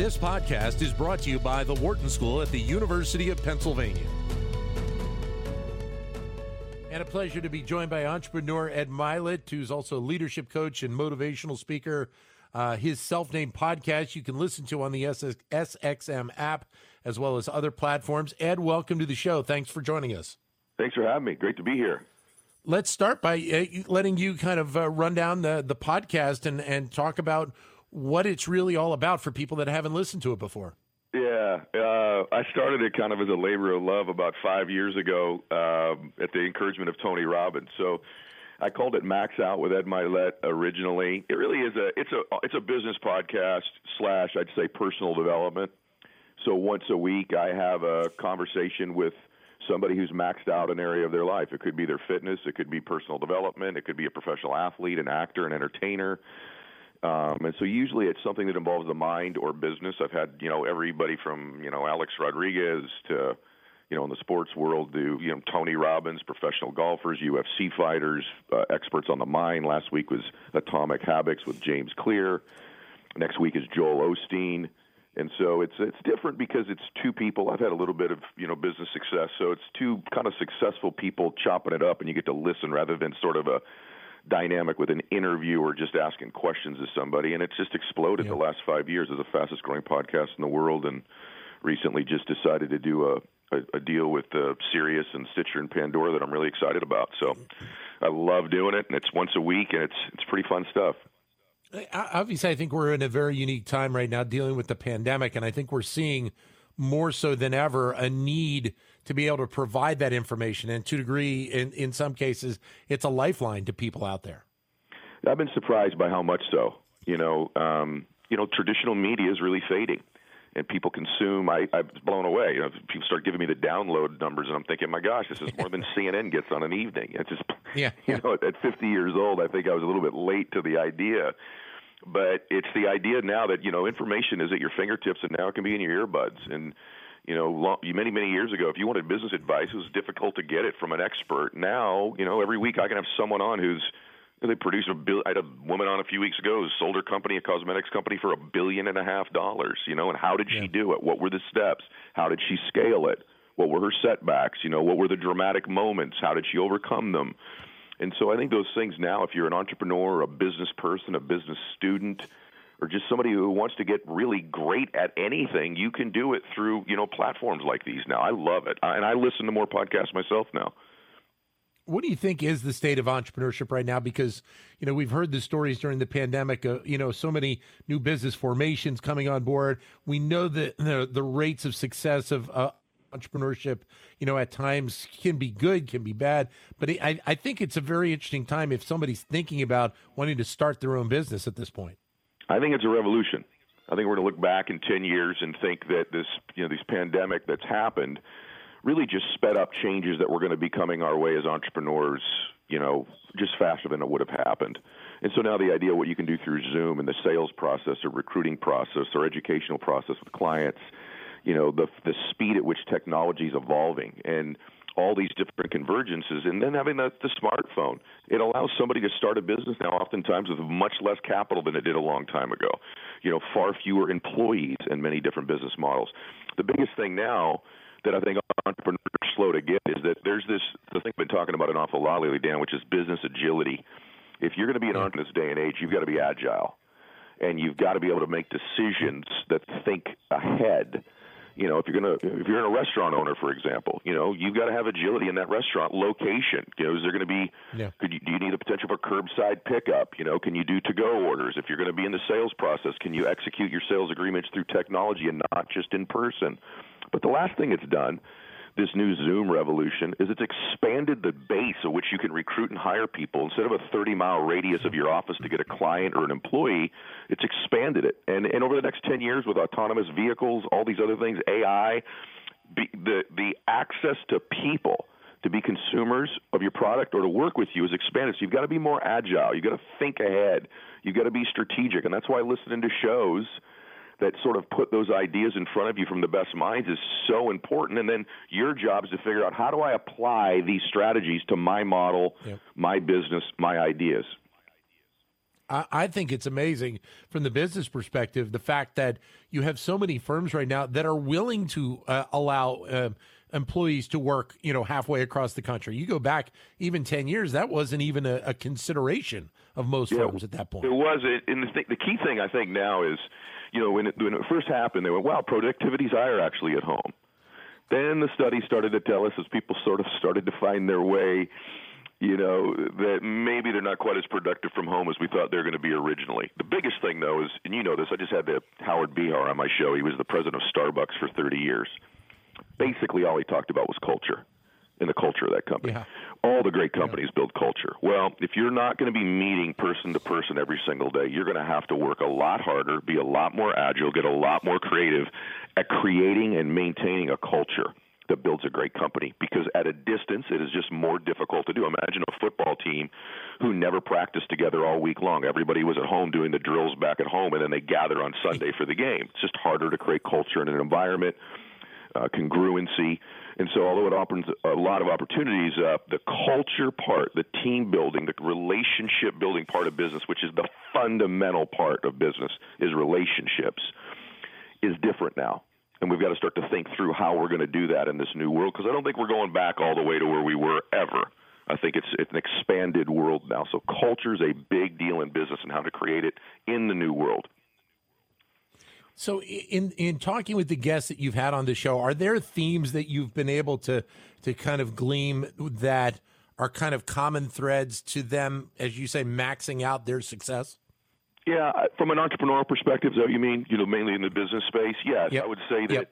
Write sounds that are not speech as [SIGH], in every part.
This podcast is brought to you by the Wharton School at the University of Pennsylvania. And a pleasure to be joined by entrepreneur Ed Mylett, who's also a leadership coach and motivational speaker. Uh, his self named podcast you can listen to on the SS- SXM app as well as other platforms. Ed, welcome to the show. Thanks for joining us. Thanks for having me. Great to be here. Let's start by uh, letting you kind of uh, run down the, the podcast and, and talk about what it's really all about for people that haven't listened to it before. Yeah, uh, I started it kind of as a labor of love about five years ago um, at the encouragement of Tony Robbins. So I called it Max Out with Ed Mylett originally. It really is a it's a it's a business podcast slash I'd say personal development. So once a week I have a conversation with somebody who's maxed out an area of their life. It could be their fitness, it could be personal development, it could be a professional athlete, an actor, an entertainer. Um, and so usually it's something that involves the mind or business. I've had you know everybody from you know Alex Rodriguez to you know in the sports world to you know Tony Robbins, professional golfers, UFC fighters, uh, experts on the mind. Last week was Atomic Habits with James Clear. Next week is Joel Osteen. And so it's it's different because it's two people. I've had a little bit of you know business success, so it's two kind of successful people chopping it up, and you get to listen rather than sort of a dynamic with an interview or just asking questions to somebody. And it's just exploded the last five years as the fastest growing podcast in the world. And recently just decided to do a, a, a deal with uh, Sirius and Stitcher and Pandora that I'm really excited about. So I love doing it, and it's once a week, and it's it's pretty fun stuff. Obviously, I think we're in a very unique time right now dealing with the pandemic, and I think we're seeing more so than ever a need to be able to provide that information. And to a degree, in, in some cases, it's a lifeline to people out there. I've been surprised by how much so. You know, um, you know, traditional media is really fading, and people consume. I, I was blown away. You know, people start giving me the download numbers, and I'm thinking, my gosh, this is more than [LAUGHS] CNN gets on an evening. It's just, yeah, [LAUGHS] you know, at 50 years old, I think I was a little bit late to the idea. But it's the idea now that you know information is at your fingertips, and now it can be in your earbuds. And you know, long, many many years ago, if you wanted business advice, it was difficult to get it from an expert. Now, you know, every week I can have someone on who's they produce a bill. I had a woman on a few weeks ago who sold her company, a cosmetics company, for a billion and a half dollars. You know, and how did she do it? What were the steps? How did she scale it? What were her setbacks? You know, what were the dramatic moments? How did she overcome them? And so I think those things now, if you're an entrepreneur, a business person, a business student, or just somebody who wants to get really great at anything, you can do it through you know platforms like these now. I love it, and I listen to more podcasts myself now. What do you think is the state of entrepreneurship right now? Because you know we've heard the stories during the pandemic. Uh, you know, so many new business formations coming on board. We know that the, the rates of success of uh, entrepreneurship, you know, at times can be good, can be bad. But I, I think it's a very interesting time if somebody's thinking about wanting to start their own business at this point. I think it's a revolution. I think we're going to look back in 10 years and think that this, you know, this pandemic that's happened really just sped up changes that were going to be coming our way as entrepreneurs, you know, just faster than it would have happened. And so now the idea of what you can do through Zoom and the sales process or recruiting process or educational process with clients – you know the the speed at which technology is evolving and all these different convergences. And then having the, the smartphone it allows somebody to start a business now oftentimes with much less capital than it did a long time ago. You know far fewer employees and many different business models. The biggest thing now that I think entrepreneurs are slow to get is that there's this the thing I've been talking about an awful lot lately, Dan, which is business agility. If you're going to be an entrepreneur in this day and age, you've got to be agile, and you've got to be able to make decisions that think ahead you know, if you're gonna if you're in a restaurant owner, for example, you know, you've got to have agility in that restaurant location. You know, is there going to be? Yeah. Could you, do you need the potential for curbside pickup? You know, can you do to go orders? If you're going to be in the sales process, can you execute your sales agreements through technology and not just in person? But the last thing it's done this new Zoom revolution is it's expanded the base of which you can recruit and hire people. Instead of a 30 mile radius of your office to get a client or an employee, it's expanded it. And, and over the next 10 years with autonomous vehicles, all these other things, AI, be, the, the access to people to be consumers of your product or to work with you is expanded. So you've got to be more agile. You've got to think ahead. You've got to be strategic. And that's why listening to shows – that sort of put those ideas in front of you from the best minds is so important. And then your job is to figure out how do I apply these strategies to my model, yep. my business, my ideas. I, I think it's amazing from the business perspective the fact that you have so many firms right now that are willing to uh, allow uh, employees to work, you know, halfway across the country. You go back even ten years, that wasn't even a, a consideration of most yeah, firms at that point. It was, and the, th- the key thing I think now is, you know, when it, when it first happened, they went, "Wow, productivity's higher actually at home." Then the study started to tell us as people sort of started to find their way you know, that maybe they're not quite as productive from home as we thought they're going to be originally. The biggest thing, though, is, and you know this, I just had the Howard Behar on my show. He was the president of Starbucks for 30 years. Basically, all he talked about was culture and the culture of that company. Yeah. All the great companies yeah. build culture. Well, if you're not going to be meeting person to person every single day, you're going to have to work a lot harder, be a lot more agile, get a lot more creative at creating and maintaining a culture that builds a great company because at a distance it is just more difficult to do. Imagine a football team who never practiced together all week long. Everybody was at home doing the drills back at home and then they gather on Sunday for the game. It's just harder to create culture in an environment, uh, congruency. And so, although it opens a lot of opportunities, uh, the culture part, the team building, the relationship building part of business, which is the fundamental part of business, is relationships, is different now and we've got to start to think through how we're going to do that in this new world because I don't think we're going back all the way to where we were ever. I think it's it's an expanded world now. So culture is a big deal in business and how to create it in the new world. So in in talking with the guests that you've had on the show, are there themes that you've been able to to kind of glean that are kind of common threads to them as you say maxing out their success? Yeah, from an entrepreneurial perspective, what you mean? You know, mainly in the business space. Yes, yep. I would say that. Yep.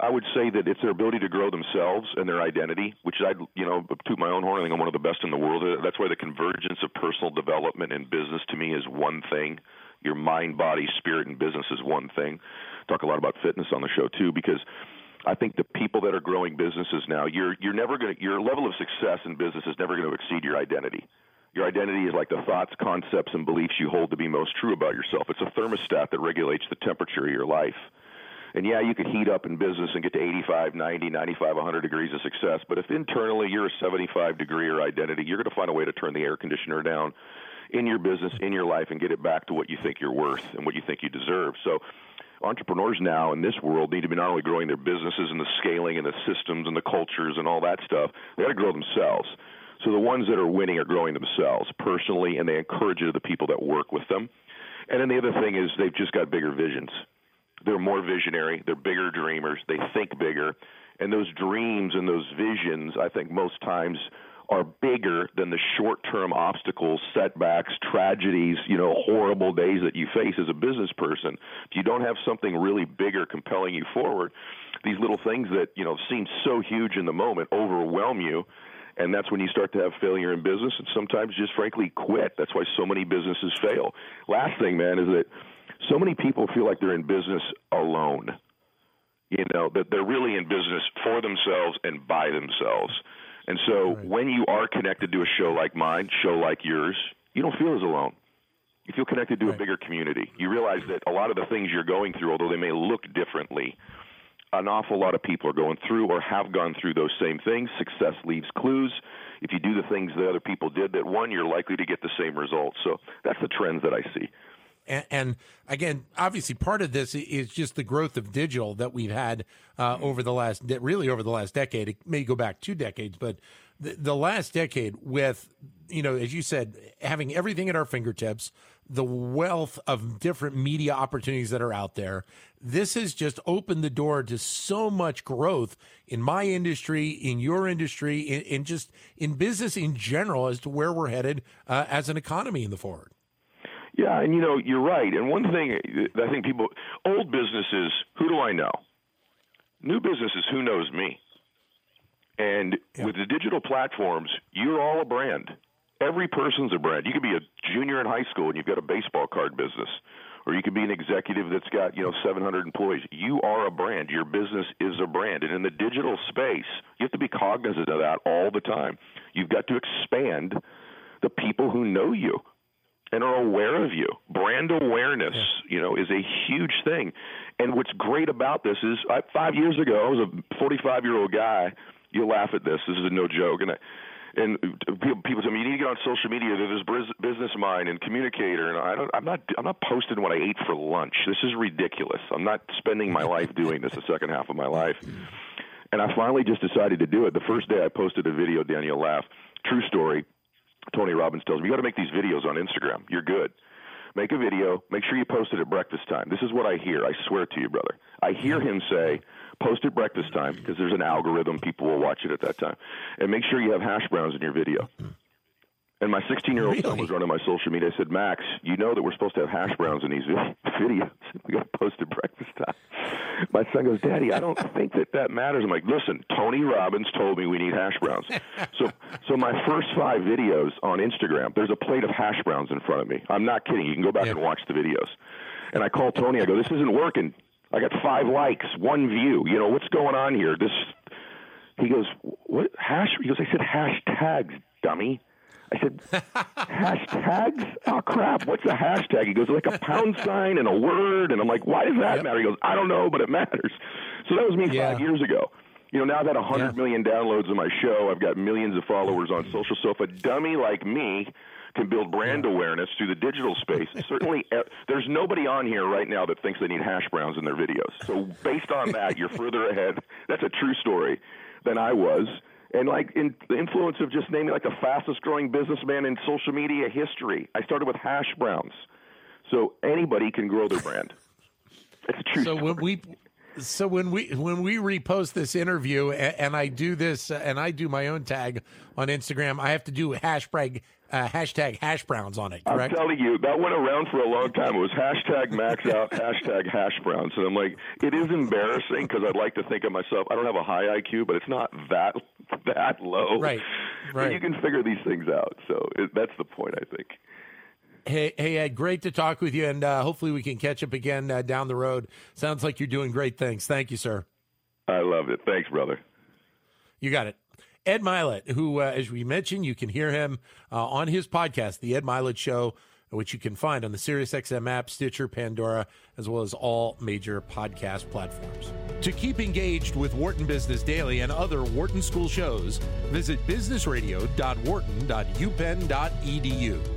I would say that it's their ability to grow themselves and their identity, which I, you know, toot my own horn. I think I'm one of the best in the world. That's why the convergence of personal development and business to me is one thing. Your mind, body, spirit, and business is one thing. Talk a lot about fitness on the show too, because I think the people that are growing businesses now, you're you're never going your level of success in business is never going to exceed your identity. Your identity is like the thoughts, concepts, and beliefs you hold to be most true about yourself. It's a thermostat that regulates the temperature of your life. And yeah, you could heat up in business and get to 85, 90, 95, 100 degrees of success. But if internally you're a 75 degree or identity, you're going to find a way to turn the air conditioner down in your business, in your life, and get it back to what you think you're worth and what you think you deserve. So, entrepreneurs now in this world need to be not only growing their businesses and the scaling and the systems and the cultures and all that stuff, they got to grow themselves. So the ones that are winning are growing themselves personally, and they encourage it to the people that work with them. And then the other thing is they've just got bigger visions. They're more visionary. They're bigger dreamers. They think bigger. And those dreams and those visions, I think most times are bigger than the short-term obstacles, setbacks, tragedies, you know, horrible days that you face as a business person. If you don't have something really bigger compelling you forward, these little things that, you know, seem so huge in the moment overwhelm you and that's when you start to have failure in business and sometimes just frankly quit. That's why so many businesses fail. Last thing man is that so many people feel like they're in business alone. You know that they're really in business for themselves and by themselves and so right. when you are connected to a show like mine show like yours you don't feel as alone you feel connected to right. a bigger community you realize that a lot of the things you're going through although they may look differently an awful lot of people are going through or have gone through those same things. Success leaves clues. If you do the things that other people did that one, you're likely to get the same results. So that's the trends that I see. And, and, again, obviously, part of this is just the growth of digital that we've had uh, over the last, really over the last decade. It may go back two decades, but the, the last decade with, you know, as you said, having everything at our fingertips, the wealth of different media opportunities that are out there. This has just opened the door to so much growth in my industry, in your industry, in, in just in business in general as to where we're headed uh, as an economy in the forward. Yeah, and you know, you're right. And one thing I think people, old businesses, who do I know? New businesses, who knows me? And yeah. with the digital platforms, you're all a brand every person's a brand. You could be a junior in high school and you've got a baseball card business, or you could be an executive that's got you know 700 employees. You are a brand. Your business is a brand, and in the digital space, you have to be cognizant of that all the time. You've got to expand the people who know you and are aware of you. Brand awareness, you know, is a huge thing. And what's great about this is, I, five years ago, I was a 45 year old guy. You laugh at this. This is no joke, and I and people tell me you need to get on social media. There's business mind and communicator, and I don't. I'm not. I'm not posting what I ate for lunch. This is ridiculous. I'm not spending my life doing this. The second half of my life, and I finally just decided to do it. The first day I posted a video, Daniel laugh. True story. Tony Robbins tells me you got to make these videos on Instagram. You're good. Make a video. Make sure you post it at breakfast time. This is what I hear. I swear to you, brother. I hear him say, post at breakfast time because there's an algorithm. People will watch it at that time. And make sure you have hash browns in your video. And my 16 year old son was running my social media. I said, Max, you know that we're supposed to have hash browns in these [LAUGHS] videos. [LAUGHS] We got to post at breakfast time. My son goes, Daddy, I don't think that that matters. I'm like, listen, Tony Robbins told me we need hash browns. so, so my first five videos on Instagram, there's a plate of hash browns in front of me. I'm not kidding. You can go back yeah. and watch the videos. And I call Tony. I go, this isn't working. I got five likes, one view. You know what's going on here? This. He goes, what hash? He goes, I said hashtags, dummy. I said, hashtags? Oh, crap. What's a hashtag? He goes, like a pound [LAUGHS] sign and a word. And I'm like, why does that yep. matter? He goes, I don't know, but it matters. So that was me yeah. five years ago. You know, now I've had 100 yeah. million downloads of my show. I've got millions of followers on social. So if a dummy like me can build brand awareness through the digital space, [LAUGHS] certainly eh, there's nobody on here right now that thinks they need hash browns in their videos. So based on that, you're further ahead. That's a true story than I was and like in the influence of just naming like the fastest growing businessman in social media history. I started with hash browns, so anybody can grow their brand. [LAUGHS] It's a true. So story. when we. So when we when we repost this interview and, and I do this uh, and I do my own tag on Instagram, I have to do hashtag uh, hashtag hash browns on it. Correct? I'm telling you, that went around for a long time. It was hashtag max out, hashtag hash browns, and I'm like, it is embarrassing because I'd like to think of myself. I don't have a high IQ, but it's not that [LAUGHS] that low. Right, right. You can figure these things out. So it, that's the point, I think. Hey, hey, Ed, great to talk with you, and uh, hopefully we can catch up again uh, down the road. Sounds like you're doing great things. Thank you, sir. I love it. Thanks, brother. You got it. Ed Mylett, who, uh, as we mentioned, you can hear him uh, on his podcast, The Ed Mylett Show, which you can find on the SiriusXM app, Stitcher, Pandora, as well as all major podcast platforms. To keep engaged with Wharton Business Daily and other Wharton School shows, visit businessradio.wharton.upenn.edu.